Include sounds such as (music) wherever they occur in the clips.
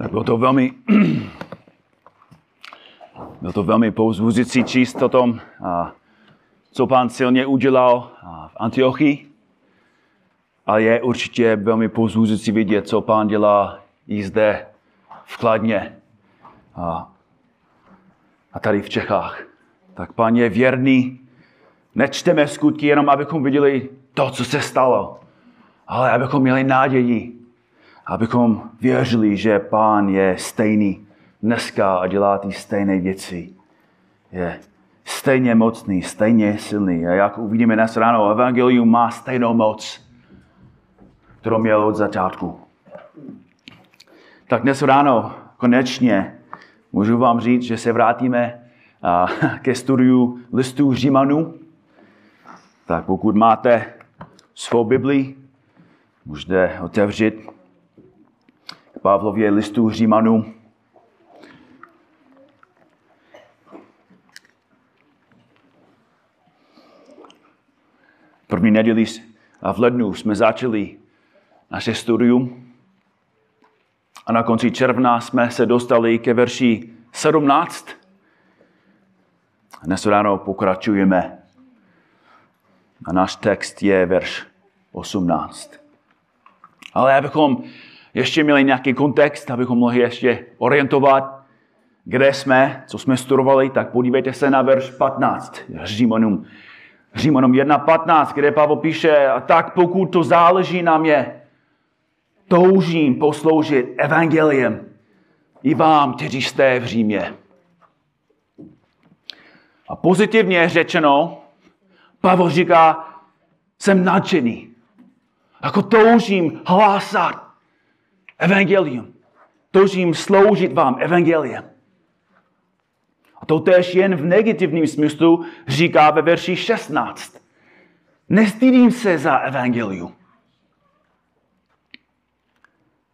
Tak bylo to velmi, (clears throat) bylo to velmi pouzbuzující číst o tom, a co pán silně udělal v Antiochii. A je určitě velmi pouzbuzující vidět, co pán dělá i zde v Kladně a, a tady v Čechách. Tak pán je věrný. Nečteme skutky jenom, abychom viděli to, co se stalo, ale abychom měli naději abychom věřili, že Pán je stejný dneska a dělá ty stejné věci. Je stejně mocný, stejně silný. A jak uvidíme dnes ráno, Evangelium má stejnou moc, kterou měl od začátku. Tak dnes ráno konečně můžu vám říct, že se vrátíme (laughs) ke studiu listů Římanů. Tak pokud máte svou Bibli, můžete otevřít Pavlově listu Římanů. První neděli v lednu jsme začali naše studium a na konci června jsme se dostali ke verši 17. Dnes ráno pokračujeme a náš text je verš 18. Ale abychom ještě měli nějaký kontext, abychom mohli ještě orientovat, kde jsme, co jsme studovali, tak podívejte se na verš 15, Římanům. Římanům 1.15, kde Pavel píše, a tak pokud to záleží na mě, toužím posloužit evangeliem i vám, kteří jste v Římě. A pozitivně řečeno, Pavel říká, jsem nadšený. Jako toužím hlásat Evangelium. Toužím sloužit vám evangeliem. A to tež jen v negativním smyslu říká ve verši 16. Nestydím se za evangelium.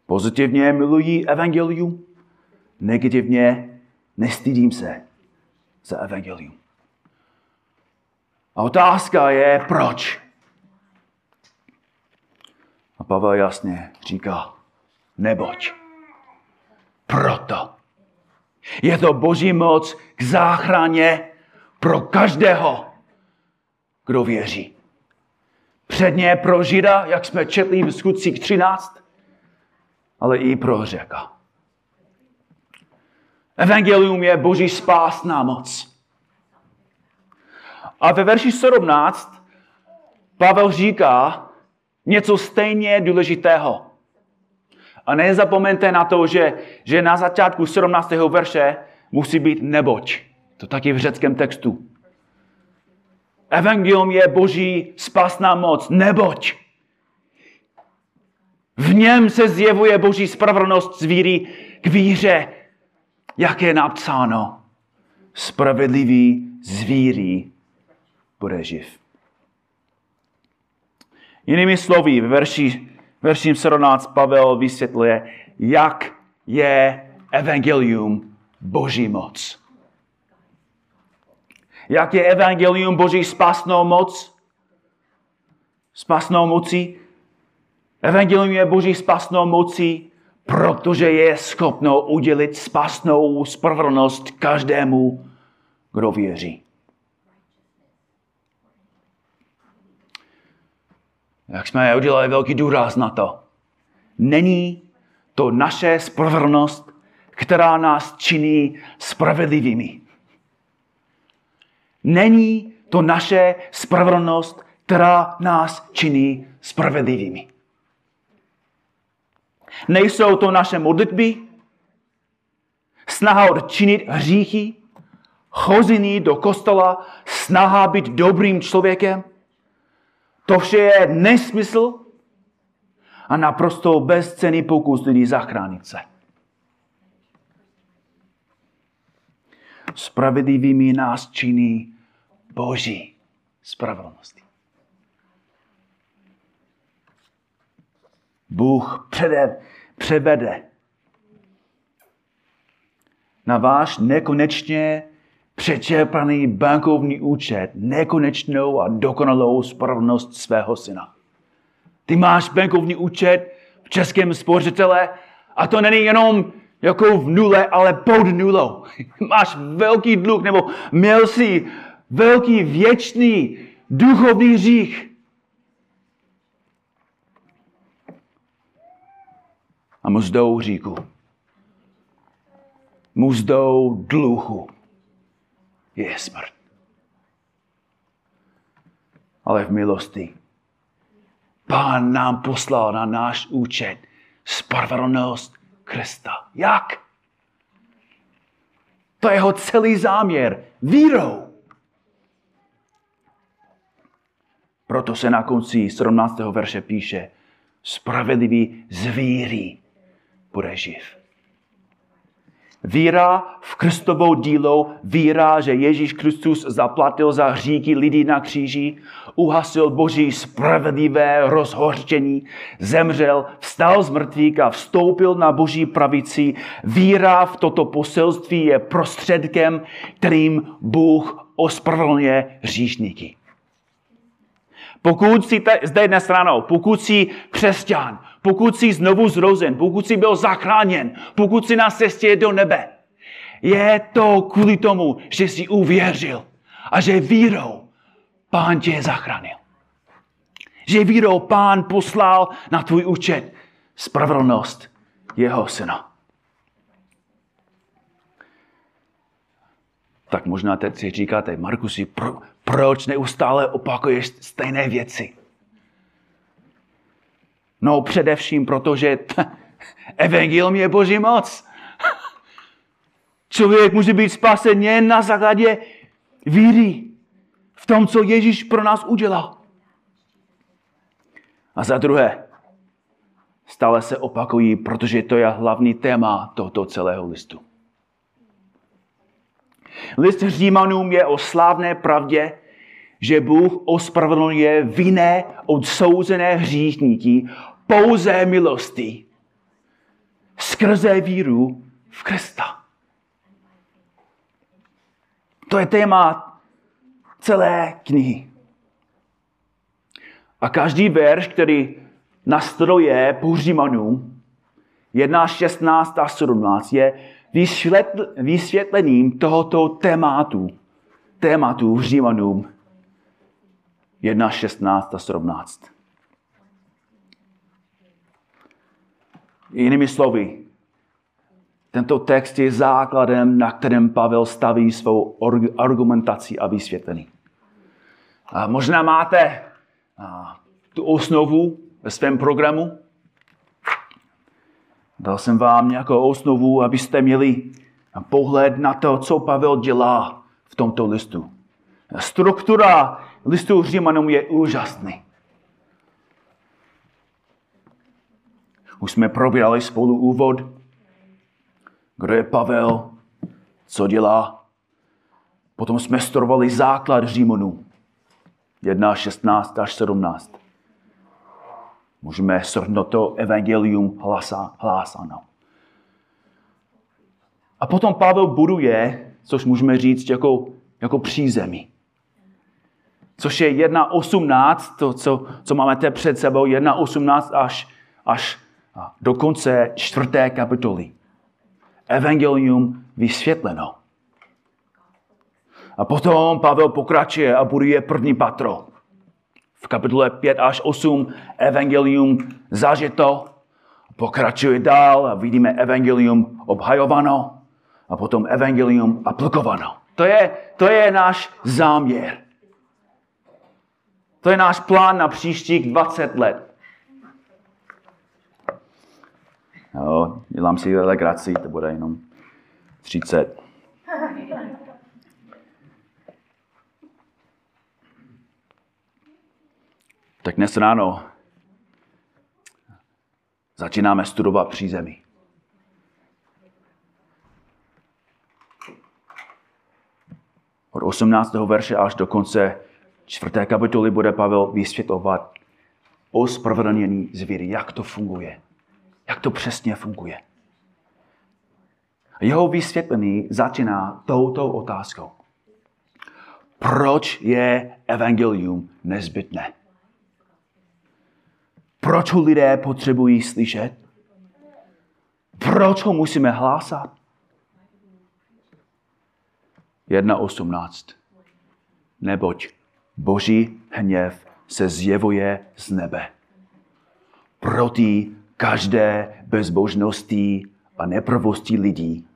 Pozitivně milují evangelium, negativně nestydím se za evangelium. A otázka je, proč? A Pavel jasně říká, neboť. Proto. Je to boží moc k záchraně pro každého, kdo věří. Předně pro Žida, jak jsme četli v skutcích 13, ale i pro řeka. Evangelium je boží spásná moc. A ve verši 17 Pavel říká něco stejně důležitého. A nezapomeňte na to, že, že na začátku 17. verše musí být neboť. To taky v řeckém textu. Evangelium je boží spásná moc, neboť. V něm se zjevuje boží spravedlnost z víry k víře, jak je napsáno. Spravedlivý z víry bude živ. Jinými slovy, ve verši verším 17 Pavel vysvětluje, jak je evangelium boží moc. Jak je evangelium boží spasnou moc? Spasnou mocí? Evangelium je boží spasnou mocí, protože je schopno udělit spasnou spravedlnost každému, kdo věří. Jak jsme udělali velký důraz na to. Není to naše spravedlnost, která nás činí spravedlivými. Není to naše spravedlnost, která nás činí spravedlivými. Nejsou to naše modlitby, snaha odčinit hříchy, chození do kostela, snaha být dobrým člověkem – to vše je nesmysl a naprosto bezcený pokus lidí zachránit se. Spravedlivými nás činí Boží spravedlnosti. Bůh přede, převede na váš nekonečně přečerpaný bankovní účet, nekonečnou a dokonalou spravedlnost svého syna. Ty máš bankovní účet v českém spořitele a to není jenom jako v nule, ale pod nulou. (laughs) Máš velký dluh, nebo měl si velký věčný duchovní řích. A mzdou říku, mzdou dluhu je smrt. Ale v milosti Pán nám poslal na náš účet spravedlnost Krista. Jak? To je jeho celý záměr. Vírou. Proto se na konci 17. verše píše, spravedlivý z víry bude živ. Víra v Kristovou dílo, víra, že Ježíš Kristus zaplatil za hříky lidí na kříži, uhasil Boží spravedlivé rozhořčení, zemřel, vstal z mrtvých a vstoupil na Boží pravici. Víra v toto poselství je prostředkem, kterým Bůh ospravedlňuje hříšníky. Pokud te, zde dnes ráno, pokud jsi křesťan, pokud jsi znovu zrozen, pokud jsi byl zachráněn, pokud jsi na cestě do nebe, je to kvůli tomu, že jsi uvěřil a že vírou pán tě zachránil. Že vírou pán poslal na tvůj účet spravedlnost jeho syna. Tak možná teď si říkáte, Markusi, pro, proč neustále opakuješ stejné věci? No především proto, že evangelium je boží moc. Člověk může být spasen jen na základě víry v tom, co Ježíš pro nás udělal. A za druhé, stále se opakují, protože to je hlavní téma tohoto celého listu. List Římanům je o slávné pravdě, že Bůh ospravedlňuje vinné, odsouzené hříšníky pouze milosti skrze víru v Krista. To je téma celé knihy. A každý verš, který nastroje po Římanům, 1, 16 a 17, je vysvětlením tohoto tématu, tématu v Římanům 1, 16 a 17. Jinými slovy, tento text je základem, na kterém Pavel staví svou argumentaci a vysvětlení. A možná máte a, tu osnovu ve svém programu. Dal jsem vám nějakou osnovu, abyste měli pohled na to, co Pavel dělá v tomto listu. Struktura listu Římanům je úžasný. Už jsme probírali spolu úvod, kdo je Pavel, co dělá. Potom jsme studovali základ Římanů. 1, 16 až 17. Můžeme shrnout to evangelium hlasa, hlásáno. A potom Pavel buduje, což můžeme říct jako, jako přízemí což je 1.18, to, co, co máme teď před sebou, 1.18 až, až do konce čtvrté kapitoly. Evangelium vysvětleno. A potom Pavel pokračuje a buduje první patro. V kapitole 5 až 8 evangelium zažito, pokračuje dál a vidíme evangelium obhajováno a potom evangelium aplikováno. To je, to je náš záměr. To je náš plán na příštích 20 let. Jo, dělám si legraci, to bude jenom 30. Tak dnes ráno začínáme studovat přízemí. Od 18. verše až do konce čtvrté kapitoly bude Pavel vysvětlovat o spravedlnění zvíry, jak to funguje. Jak to přesně funguje. Jeho vysvětlení začíná touto otázkou. Proč je evangelium nezbytné? Proč ho lidé potřebují slyšet? Proč ho musíme hlásat? 1.18. Neboť boží hněv se zjevuje z nebe. Proti každé bezbožnosti a nepravosti lidí,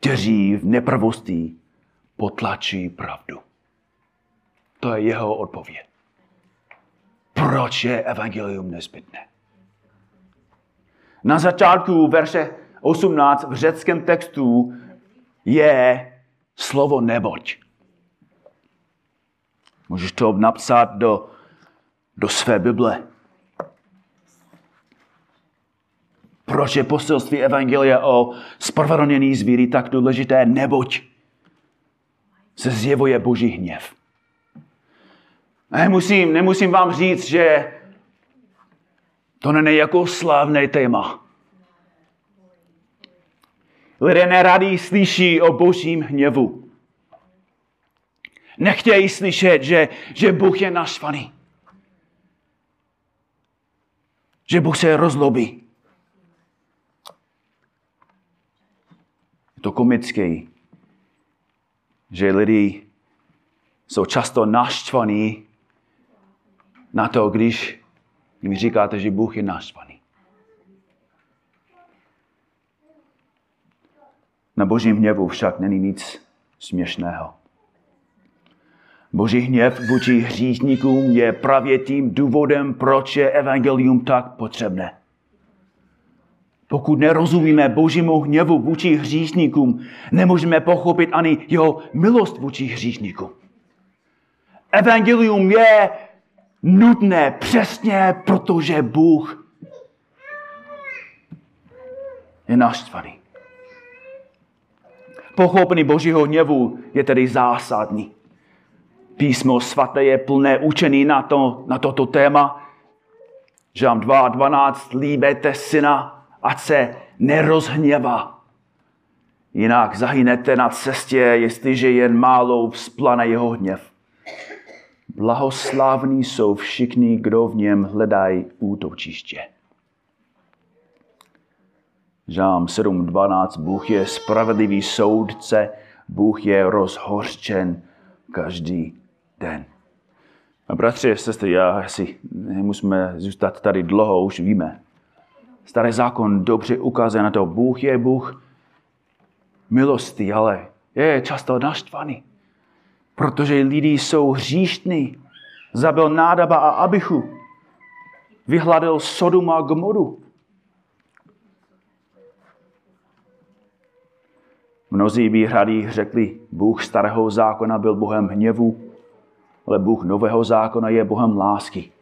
kteří v nepravosti potlačí pravdu. To je jeho odpověď. Proč je evangelium nezbytné? Na začátku verše 18 v řeckém textu je slovo neboť. Můžeš to napsat do, do své Bible. Proč je poselství Evangelia o spravedlnění zvíří tak důležité? Neboť se zjevuje boží hněv. Nemusím, nemusím vám říct, že to není jako slavné téma. Lidé neradi slyší o božím hněvu. Nechtějí slyšet, že, že Bůh je naštvaný. Že Bůh se rozlobí. To komické, že lidi jsou často naštvaní na to, když jim říkáte, že Bůh je naštvaný. Na božím hněvu však není nic směšného. Boží hněv vůči hříšníkům je právě tím důvodem, proč je evangelium tak potřebné. Pokud nerozumíme božímu hněvu vůči hříšníkům, nemůžeme pochopit ani jeho milost vůči hříšníkům. Evangelium je nutné přesně, protože Bůh je naštvaný. Pochopení božího hněvu je tedy zásadní. Písmo svaté je plné učení na, to, na toto téma. Žám 2.12. Líbete syna, ať se nerozhněvá. Jinak zahynete na cestě, jestliže jen málo vzplane jeho hněv. Blahoslávní jsou všichni, kdo v něm hledají útočiště. Žám 7.12. Bůh je spravedlivý soudce, Bůh je rozhořčen každý den. A bratři sestry, já si nemusíme zůstat tady dlouho, už víme. Starý zákon dobře ukazuje na to, Bůh je Bůh milosti, ale je často naštvaný. Protože lidi jsou hříštní. Zabil Nádaba a Abichu. Vyhladil Sodom a Gomoru. Mnozí by rádi řekli, Bůh starého zákona byl Bohem hněvu, ale Bůh nového zákona je Bohem lásky.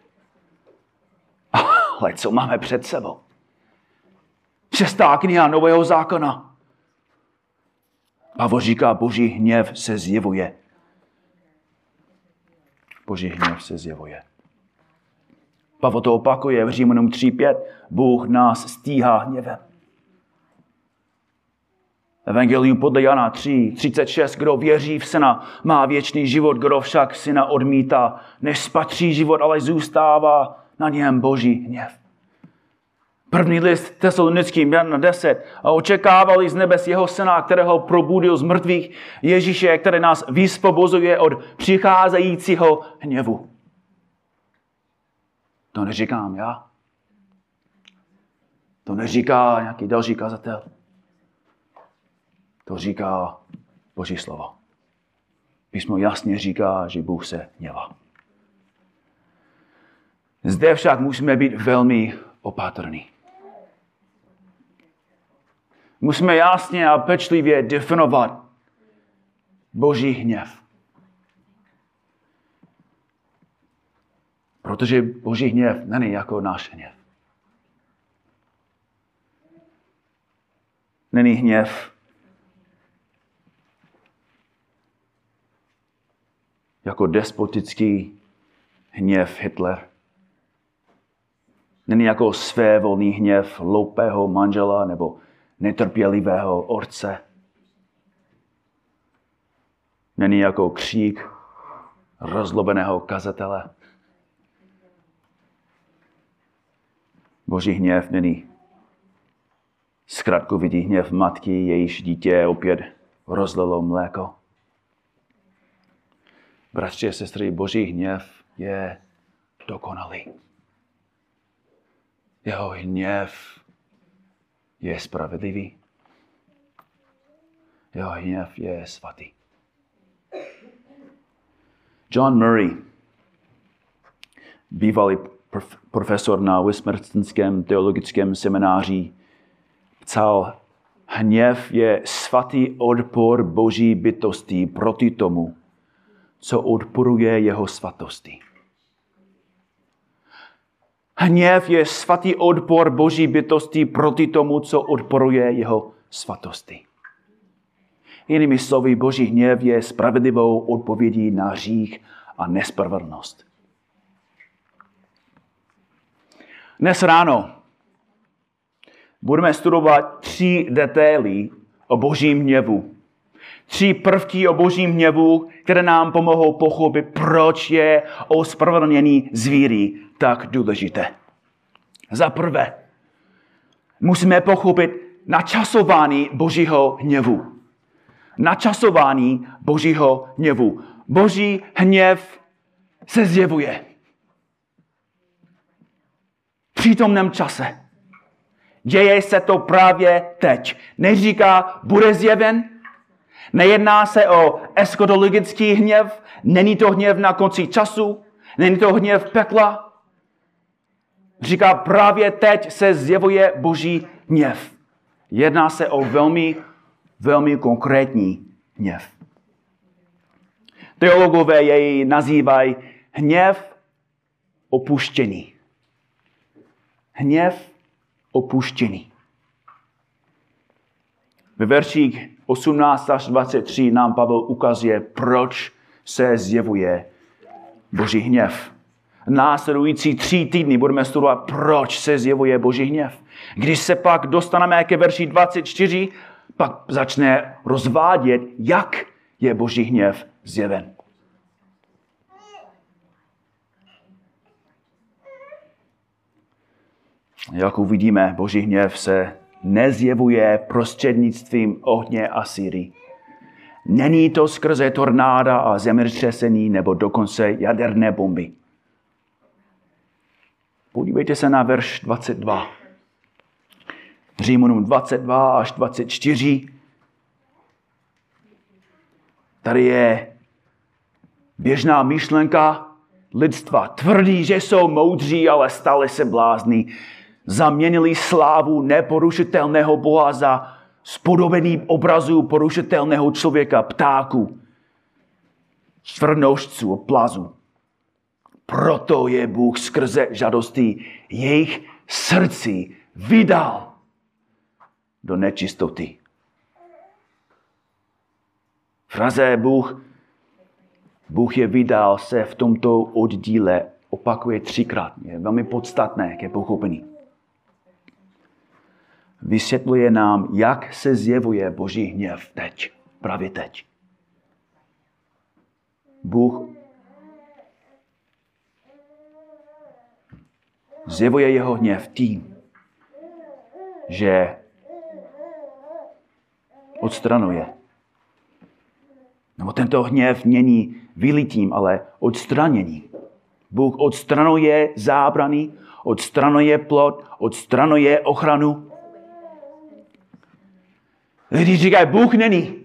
(laughs) Ale co máme před sebou? Šestá kniha nového zákona. Pavel říká, boží hněv se zjevuje. Boží hněv se zjevuje. Pavel to opakuje v Římanům 3.5. Bůh nás stíhá hněvem. Evangelium podle Jana 3, 36. Kdo věří v syna, má věčný život, kdo však syna odmítá, než spatří život, ale zůstává na něm boží hněv. První list tesalonickým 1 na 10. A očekávali z nebes jeho syna, kterého probudil z mrtvých, Ježíše, který nás vyspobozuje od přicházejícího hněvu. To neříkám já. To neříká nějaký další kazatel. To říká Boží slovo. Písmo jasně říká, že Bůh se hněvá. Zde však musíme být velmi opatrní. Musíme jasně a pečlivě definovat Boží hněv. Protože Boží hněv není jako náš hněv. Není hněv jako despotický hněv Hitler. Není jako svévolný hněv loupého manžela nebo netrpělivého orce. Není jako křík rozlobeného kazatele. Boží hněv není Zkrátku vidí hněv matky, jejíž dítě opět rozlilo mléko. Bratři a sestry, boží hněv je dokonalý. Jeho hněv je spravedlivý. Jeho hněv je svatý. John Murray, bývalý profesor na Westminsterském teologickém semináři, psal, hněv je svatý odpor boží bytosti proti tomu, co odporuje jeho svatosti. Hněv je svatý odpor boží bytosti proti tomu, co odporuje jeho svatosti. Jinými slovy, boží hněv je spravedlivou odpovědí na hřích a nespravedlnost. Dnes ráno budeme studovat tři detaily o božím hněvu. Tři prvky o božím hněvu, které nám pomohou pochopit, proč je ospravedlnění zvíry tak důležité. Za prvé, musíme pochopit načasování božího hněvu. Načasování božího hněvu. Boží hněv se zjevuje. V přítomném čase. Děje se to právě teď. Neříká, bude zjeven. Nejedná se o eskatologický hněv. Není to hněv na konci času. Není to hněv pekla. Říká, právě teď se zjevuje boží hněv. Jedná se o velmi, velmi konkrétní hněv. Teologové jej nazývají hněv opuštění. Hněv opuštěný. Ve verších 18 až 23 nám Pavel ukazuje, proč se zjevuje Boží hněv. Následující tři týdny budeme studovat, proč se zjevuje Boží hněv. Když se pak dostaneme ke verši 24, pak začne rozvádět, jak je Boží hněv zjeven. Jak uvidíme, boží hněv se nezjevuje prostřednictvím ohně a síry. Není to skrze tornáda a zemětřesení nebo dokonce jaderné bomby. Podívejte se na verš 22. Římanům 22 až 24. Tady je běžná myšlenka lidstva. Tvrdí, že jsou moudří, ale stali se blázní zaměnili slávu neporušitelného Boha za spodobený obrazu porušitelného člověka, ptáku, čvrnožců a plazu. Proto je Bůh skrze žadosti jejich srdci vydal do nečistoty. Fraze Bůh, Bůh je vydal se v tomto oddíle opakuje třikrát. Je velmi podstatné ke pochopení vysvětluje nám, jak se zjevuje boží hněv teď, právě teď. Bůh zjevuje jeho hněv tím, že odstranuje. Nebo tento hněv není vylitím, ale odstranění. Bůh odstranuje zábrany, odstranuje plot, odstranuje ochranu Lidi říkají, Bůh není.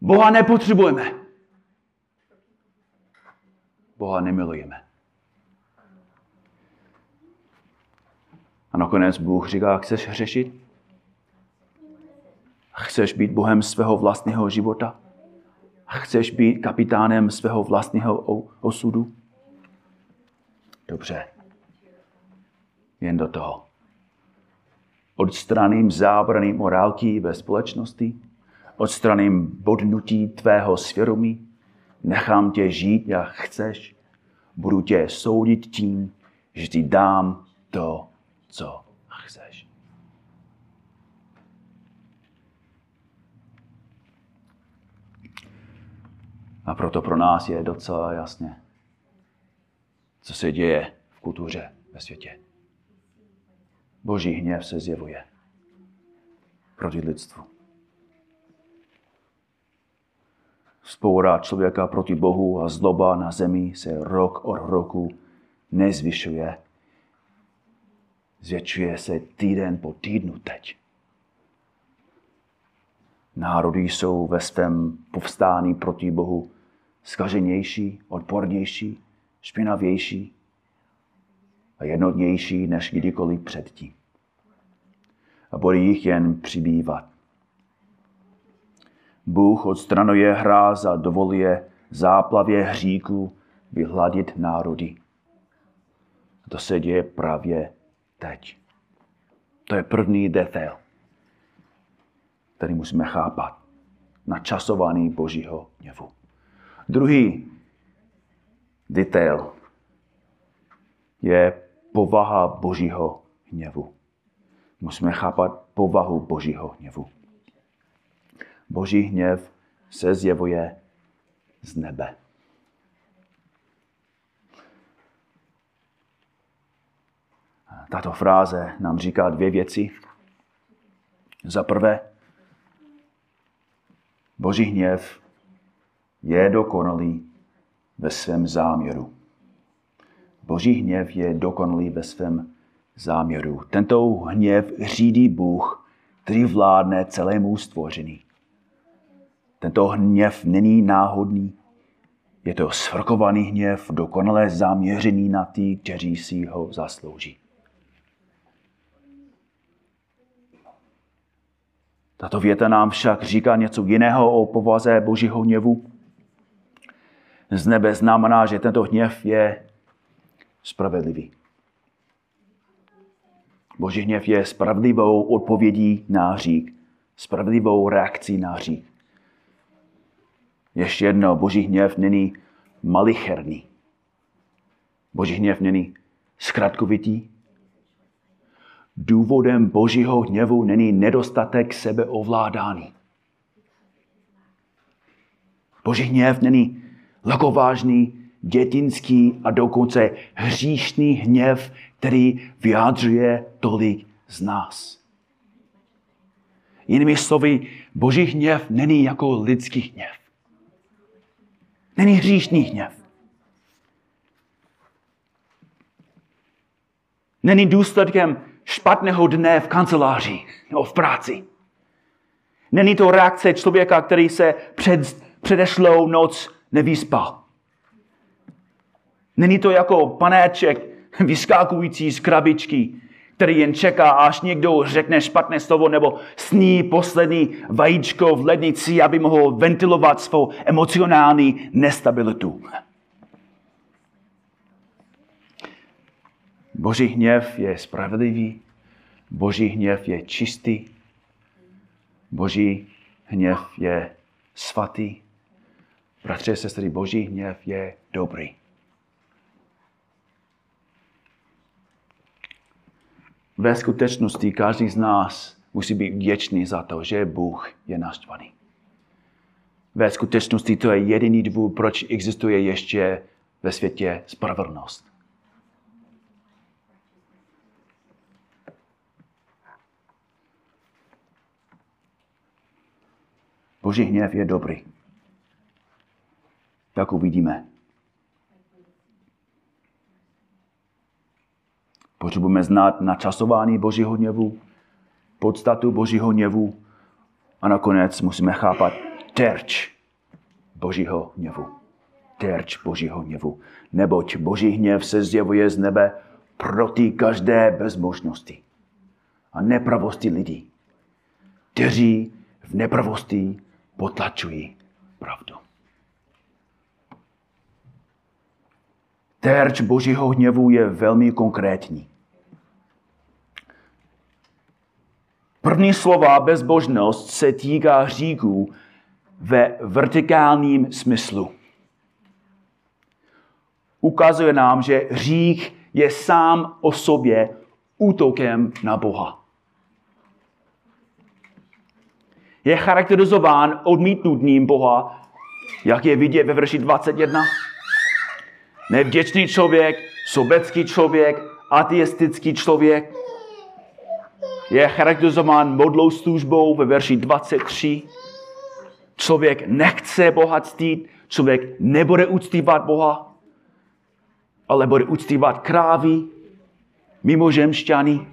Boha nepotřebujeme. Boha nemilujeme. A nakonec Bůh říká, chceš řešit? Chceš být Bohem svého vlastního života? Chceš být kapitánem svého vlastního osudu? Dobře. Jen do toho odstraním zábrany morálky ve společnosti, odstraním bodnutí tvého svědomí, nechám tě žít, jak chceš, budu tě soudit tím, že ti dám to, co chceš. A proto pro nás je docela jasně, co se děje v kultuře ve světě. Boží hněv se zjevuje proti lidstvu. Spoura člověka proti Bohu a zloba na zemi se rok od roku nezvyšuje. Zvětšuje se týden po týdnu teď. Národy jsou ve svém povstání proti Bohu skaženější, odpornější, špinavější a jednotnější než kdykoliv předtím. A bude jich jen přibývat. Bůh odstranuje hráz a dovoluje záplavě hříků vyhladit národy. To se děje právě teď. To je první detail, který musíme chápat. Načasovaný Božího hněvu. Druhý detail je povaha Božího hněvu. Musíme chápat povahu Božího hněvu. Boží hněv se zjevuje z nebe. Tato fráze nám říká dvě věci. Za prvé, Boží hněv je dokonalý ve svém záměru. Boží hněv je dokonalý ve svém záměru. Tento hněv řídí Bůh, který vládne celému stvoření. Tento hněv není náhodný. Je to svrkovaný hněv, dokonale zaměřený na ty, kteří si ho zaslouží. Tato věta nám však říká něco jiného o povaze Božího hněvu. Z nebe znamená, že tento hněv je spravedlivý. Boží hněv je spravedlivou odpovědí na hřích, spravedlivou reakcí na hřích. Ještě jedno, boží hněv není malicherný. Boží hněv není zkratkovitý. Důvodem božího hněvu není nedostatek sebeovládání. Boží hněv není lakovážný, dětinský a dokonce hříšný hněv, který vyjádřuje tolik z nás. Jinými slovy, boží hněv není jako lidský hněv. Není hříšný hněv. Není důsledkem špatného dne v kanceláři nebo v práci. Není to reakce člověka, který se před předešlou noc nevyspal. Není to jako panéček vyskákující z krabičky, který jen čeká, až někdo řekne špatné slovo nebo sní poslední vajíčko v lednici, aby mohl ventilovat svou emocionální nestabilitu. Boží hněv je spravedlivý, Boží hněv je čistý, Boží hněv je svatý. Bratře, sestry, Boží hněv je dobrý. Ve skutečnosti každý z nás musí být vděčný za to, že Bůh je naštvaný. Ve skutečnosti to je jediný důvod, proč existuje ještě ve světě spravedlnost. Boží hněv je dobrý. Tak uvidíme. Potřebujeme znát načasování Božího hněvu, podstatu Božího hněvu a nakonec musíme chápat terč Božího hněvu. Terč Božího hněvu. Neboť Boží hněv se zjevuje z nebe proti každé bezmožnosti a nepravosti lidí, kteří v nepravosti potlačují pravdu. Terč Božího hněvu je velmi konkrétní. První slova bezbožnost se týká hříků ve vertikálním smyslu. Ukazuje nám, že hřích je sám o sobě útokem na Boha. Je charakterizován odmítnutím Boha, jak je vidět ve verši 21. Nevděčný člověk, sobecký člověk, ateistický člověk, je charakterizován modlou službou ve verši 23. Člověk nechce bohatství, člověk nebude uctívat Boha, ale bude uctívat krávy, mimožemšťany,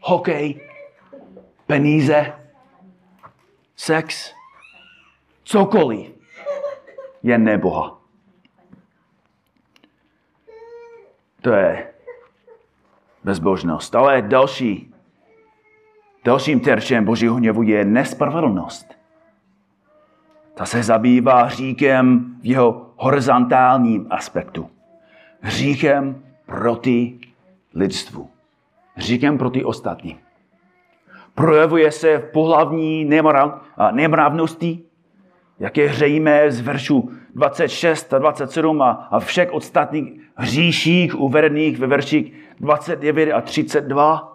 hokej, peníze, sex, cokoliv, jen neboha. To je bezbožnost. Ale další, dalším terčem Božího hněvu je nespravedlnost. Ta se zabývá hříkem v jeho horizontálním aspektu. Hříchem proti lidstvu. Hříchem proti ostatním. Projevuje se v pohlavní nemravnosti, jak je hřejíme z veršu 26 a 27 a, a všech ostatních hříších uvedených ve verších 29 a 32.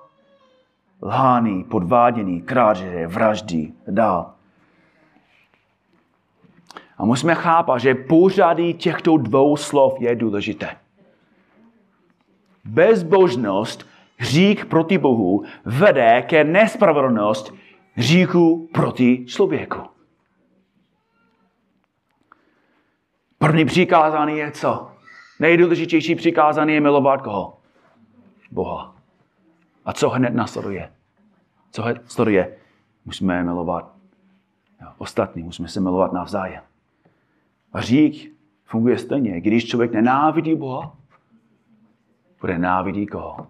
Lhány, podvádění, kráže, vraždy, dál. A musíme chápat, že pořady těchto dvou slov je důležité. Bezbožnost, hřích proti Bohu, vede ke nespravedlnost hříchu proti člověku. První přikázání je co? Nejdůležitější přikázání je milovat koho? Boha. A co hned nasleduje? Co hned nasleduje? Musíme milovat ostatní, musíme se milovat navzájem. A řík funguje stejně. Když člověk nenávidí Boha, bude návidí koho?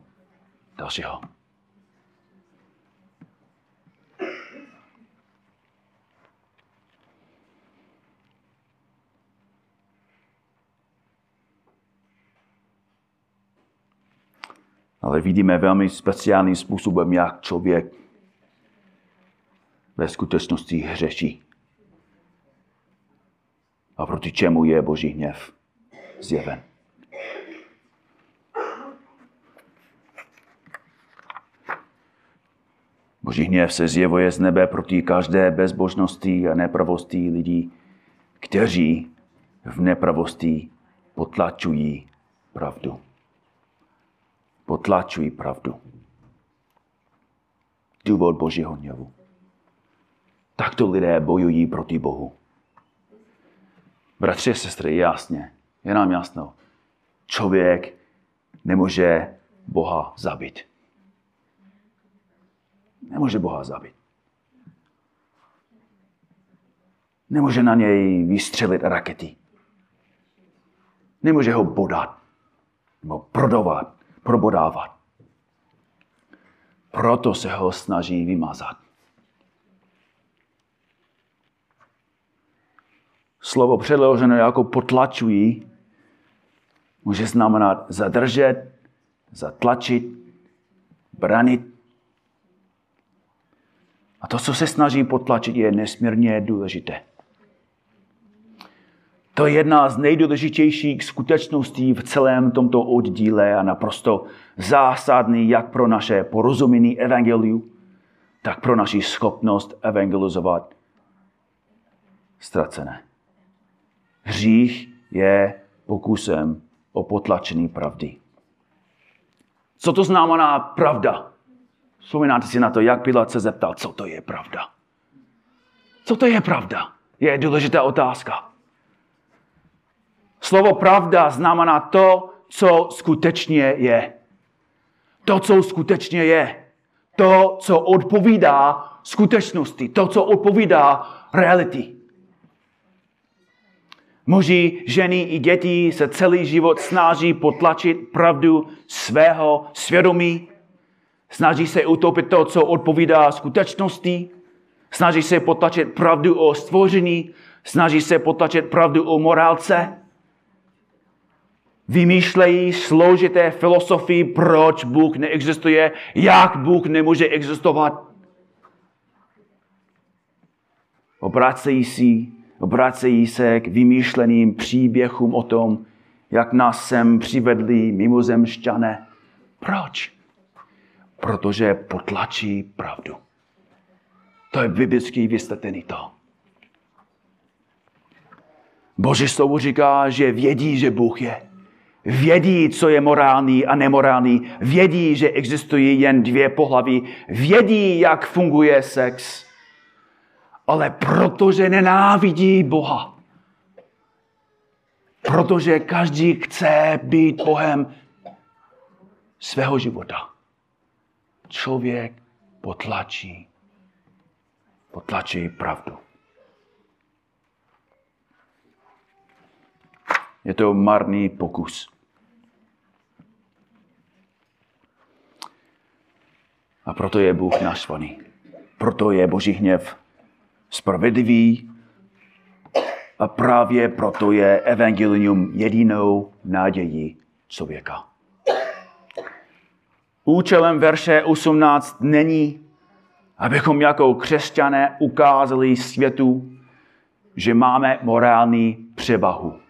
Dalšího. Ale vidíme velmi speciálním způsobem, jak člověk ve skutečnosti hřeší. A proti čemu je Boží hněv zjeven. Boží hněv se zjevuje z nebe proti každé bezbožnosti a nepravosti lidí, kteří v nepravosti potlačují pravdu potlačují pravdu. Důvod Božího hněvu. Takto lidé bojují proti Bohu. Bratři a sestry, jasně, je nám jasno. Člověk nemůže Boha zabít. Nemůže Boha zabít. Nemůže na něj vystřelit rakety. Nemůže ho bodat nebo prodovat probodávat. Proto se ho snaží vymazat. Slovo předložené jako potlačují může znamenat zadržet, zatlačit, branit. A to, co se snaží potlačit, je nesmírně důležité. To je jedna z nejdůležitějších skutečností v celém tomto oddíle a naprosto zásadný jak pro naše porozumění evangeliu, tak pro naši schopnost evangelizovat ztracené. Hřích je pokusem o potlačení pravdy. Co to znamená pravda? Vzpomínáte si na to, jak Pilát se zeptal, co to je pravda? Co to je pravda? Je důležitá otázka. Slovo pravda znamená to, co skutečně je. To, co skutečně je. To, co odpovídá skutečnosti. To, co odpovídá reality. Muži, ženy i děti se celý život snaží potlačit pravdu svého svědomí. Snaží se utopit to, co odpovídá skutečnosti. Snaží se potlačit pravdu o stvoření. Snaží se potlačit pravdu o morálce vymýšlejí složité filozofii, proč Bůh neexistuje, jak Bůh nemůže existovat. Obracejí, si, obracejí se k vymýšleným příběhům o tom, jak nás sem přivedli mimozemšťané. Proč? Protože potlačí pravdu. To je biblický vysvětlený to. Boží slovo říká, že vědí, že Bůh je Vědí, co je morální a nemorální. Vědí, že existují jen dvě pohlaví. Vědí, jak funguje sex. Ale protože nenávidí Boha. Protože každý chce být Bohem svého života. Člověk potlačí, potlačí pravdu. Je to marný pokus. A proto je Bůh naštvaný. Proto je Boží hněv spravedlivý a právě proto je evangelium jedinou nadějí člověka. Účelem verše 18 není, abychom jako křesťané ukázali světu, že máme morální převahu.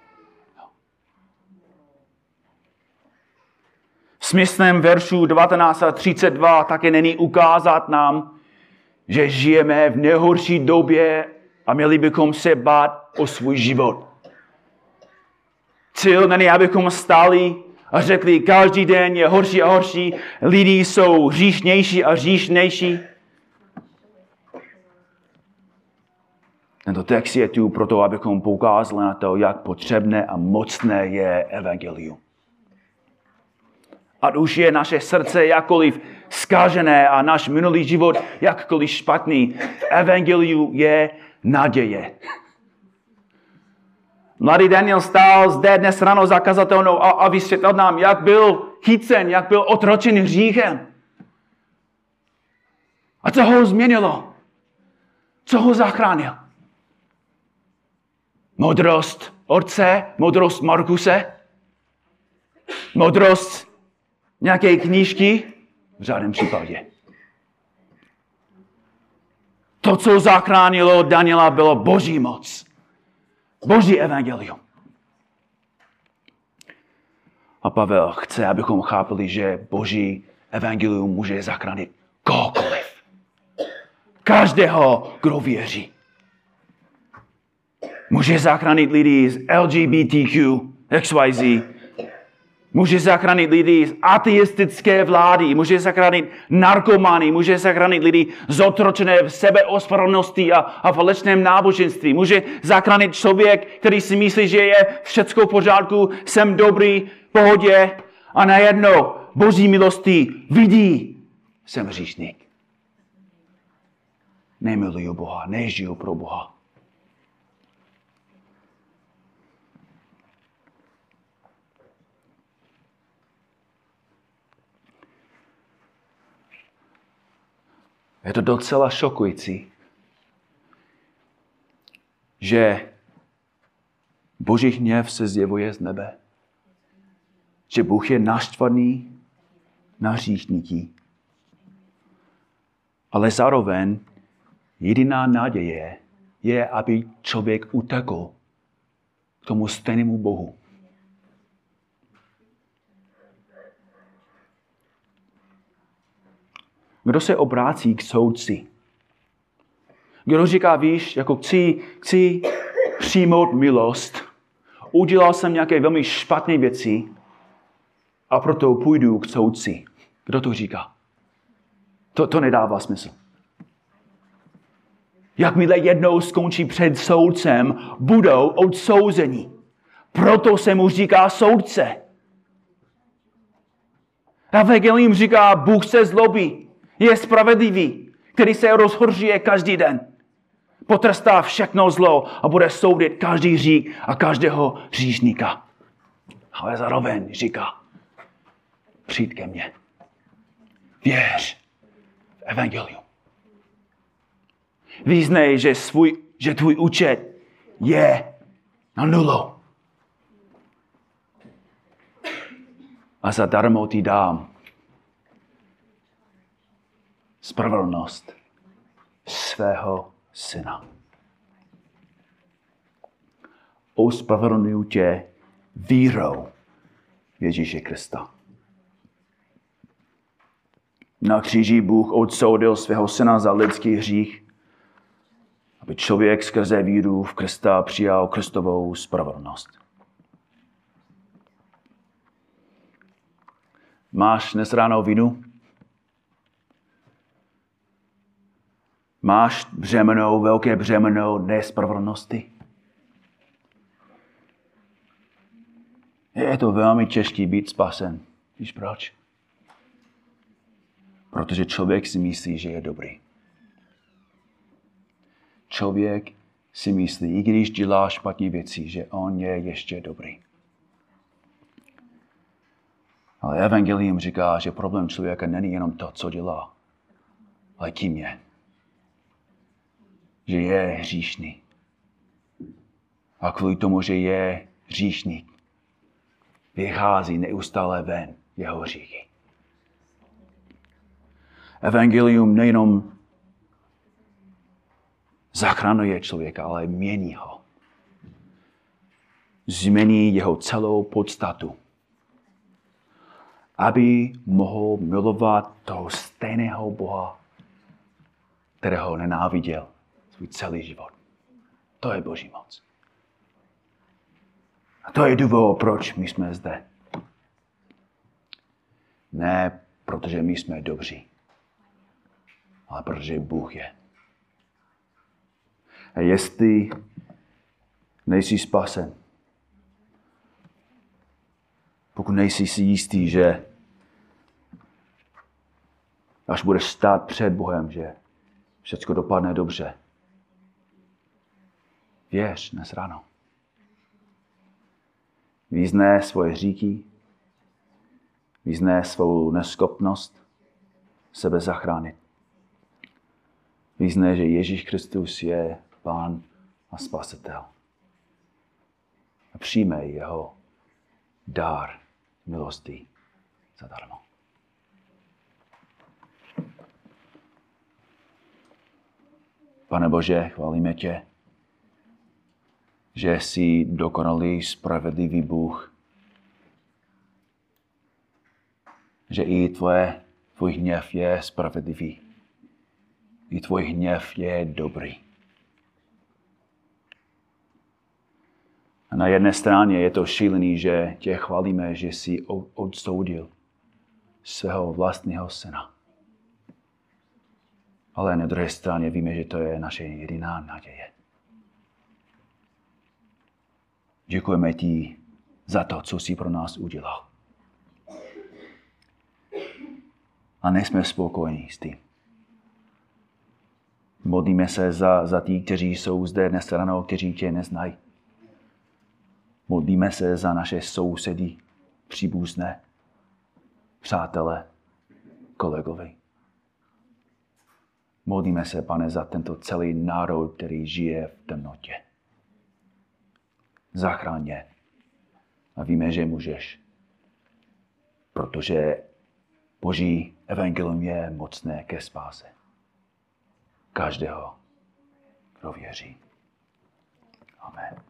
Smyslem veršů 19 a 32 také není ukázat nám, že žijeme v nejhorší době a měli bychom se bát o svůj život. Cíl není, abychom stáli a řekli, každý den je horší a horší, lidi jsou říšnější a říšnější. Tento text je tu proto, abychom poukázali na to, jak potřebné a mocné je evangelium. Ať už je naše srdce jakkoliv zkažené a náš minulý život jakkoliv špatný, v evangeliu je naděje. Mladý Daniel stál zde dnes ráno za kazatelnou a, a vysvětlil nám, jak byl chycen, jak byl otročen hříchem. A co ho změnilo? Co ho zachránil? Modrost Otce, modrost Markuse, modrost nějaké knížky? V žádném případě. To, co zachránilo Daniela, bylo boží moc. Boží evangelium. A Pavel chce, abychom chápali, že boží evangelium může zachránit kohokoliv. Každého, kdo věří. Může zachránit lidi z LGBTQ, XYZ, Může zachránit lidi z ateistické vlády, může zachránit narkomany, může zachránit lidi zotročené v sebeospravedlnosti a, a falečném náboženství. Může zachránit člověk, který si myslí, že je všechno v pořádku, jsem dobrý, v pohodě a najednou boží milosti vidí, jsem hříšník. Nemiluju Boha, nežiju pro Boha. Je to docela šokující, že Boží hněv se zjevuje z nebe. Že Bůh je naštvaný na hříšníky. Ale zároveň jediná naděje je, aby člověk utekl k tomu stejnému Bohu. Kdo se obrácí k soudci? Kdo říká, víš, jako chci, chci přijmout milost, udělal jsem nějaké velmi špatné věci a proto půjdu k soudci. Kdo to říká? To, to nedává smysl. Jakmile jednou skončí před soudcem, budou odsouzeni. Proto se mu říká soudce. Evangelium říká, Bůh se zlobí je spravedlivý, který se rozhoržuje každý den. Potrestá všechno zlo a bude soudit každý řík a každého říšníka. Ale zároveň říká, přijď ke mně. Věř v evangelium. Význej, že, svůj, že tvůj účet je na nulu. A zadarmo ti dám spravedlnost svého syna. Ospravedlňuji tě vírou Ježíše Krista. Na kříži Bůh odsoudil svého syna za lidský hřích, aby člověk skrze víru v Krista přijal Kristovou spravedlnost. Máš dnes ráno vinu? Máš břemeno, velké břemeno nespravedlnosti? Je to velmi těžké být spasen. Víš proč? Protože člověk si myslí, že je dobrý. Člověk si myslí, i když dělá špatné věci, že on je ještě dobrý. Ale evangelium říká, že problém člověka není jenom to, co dělá, ale kým je. Že je hříšný. A kvůli tomu, že je hříšný, vychází neustále ven jeho hříchy. Evangelium nejenom zachraňuje člověka, ale mění ho. Změní jeho celou podstatu. Aby mohl milovat toho stejného Boha, kterého nenáviděl svůj celý život. To je Boží moc. A to je důvod, proč my jsme zde. Ne protože my jsme dobří, ale protože Bůh je. A jestli nejsi spasen, pokud nejsi si jistý, že až budeš stát před Bohem, že všechno dopadne dobře, věř dnes ráno. Význé svoje hříky, význé svou neschopnost sebe zachránit. Význé, že Ježíš Kristus je Pán a Spasitel. A přijmej jeho dár milosti zadarmo. Pane Bože, chválíme tě, že jsi dokonalý, spravedlivý Bůh. Že i tvoje, tvůj hněv je spravedlivý. I tvůj hněv je dobrý. A na jedné straně je to šílený, že tě chválíme, že jsi odsoudil svého vlastního syna. Ale na druhé straně víme, že to je naše jediná naděje. Děkujeme ti za to, co jsi pro nás udělal. A nejsme spokojení s tím. Modlíme se za, za tí, kteří jsou zde dnes ráno, kteří tě neznají. Modlíme se za naše sousedy, příbuzné, přátele, kolegovi. Modlíme se, pane, za tento celý národ, který žije v temnotě. Zachráň je. A víme, že můžeš. Protože Boží evangelium je mocné ke spáse. Každého, kdo věří. Amen.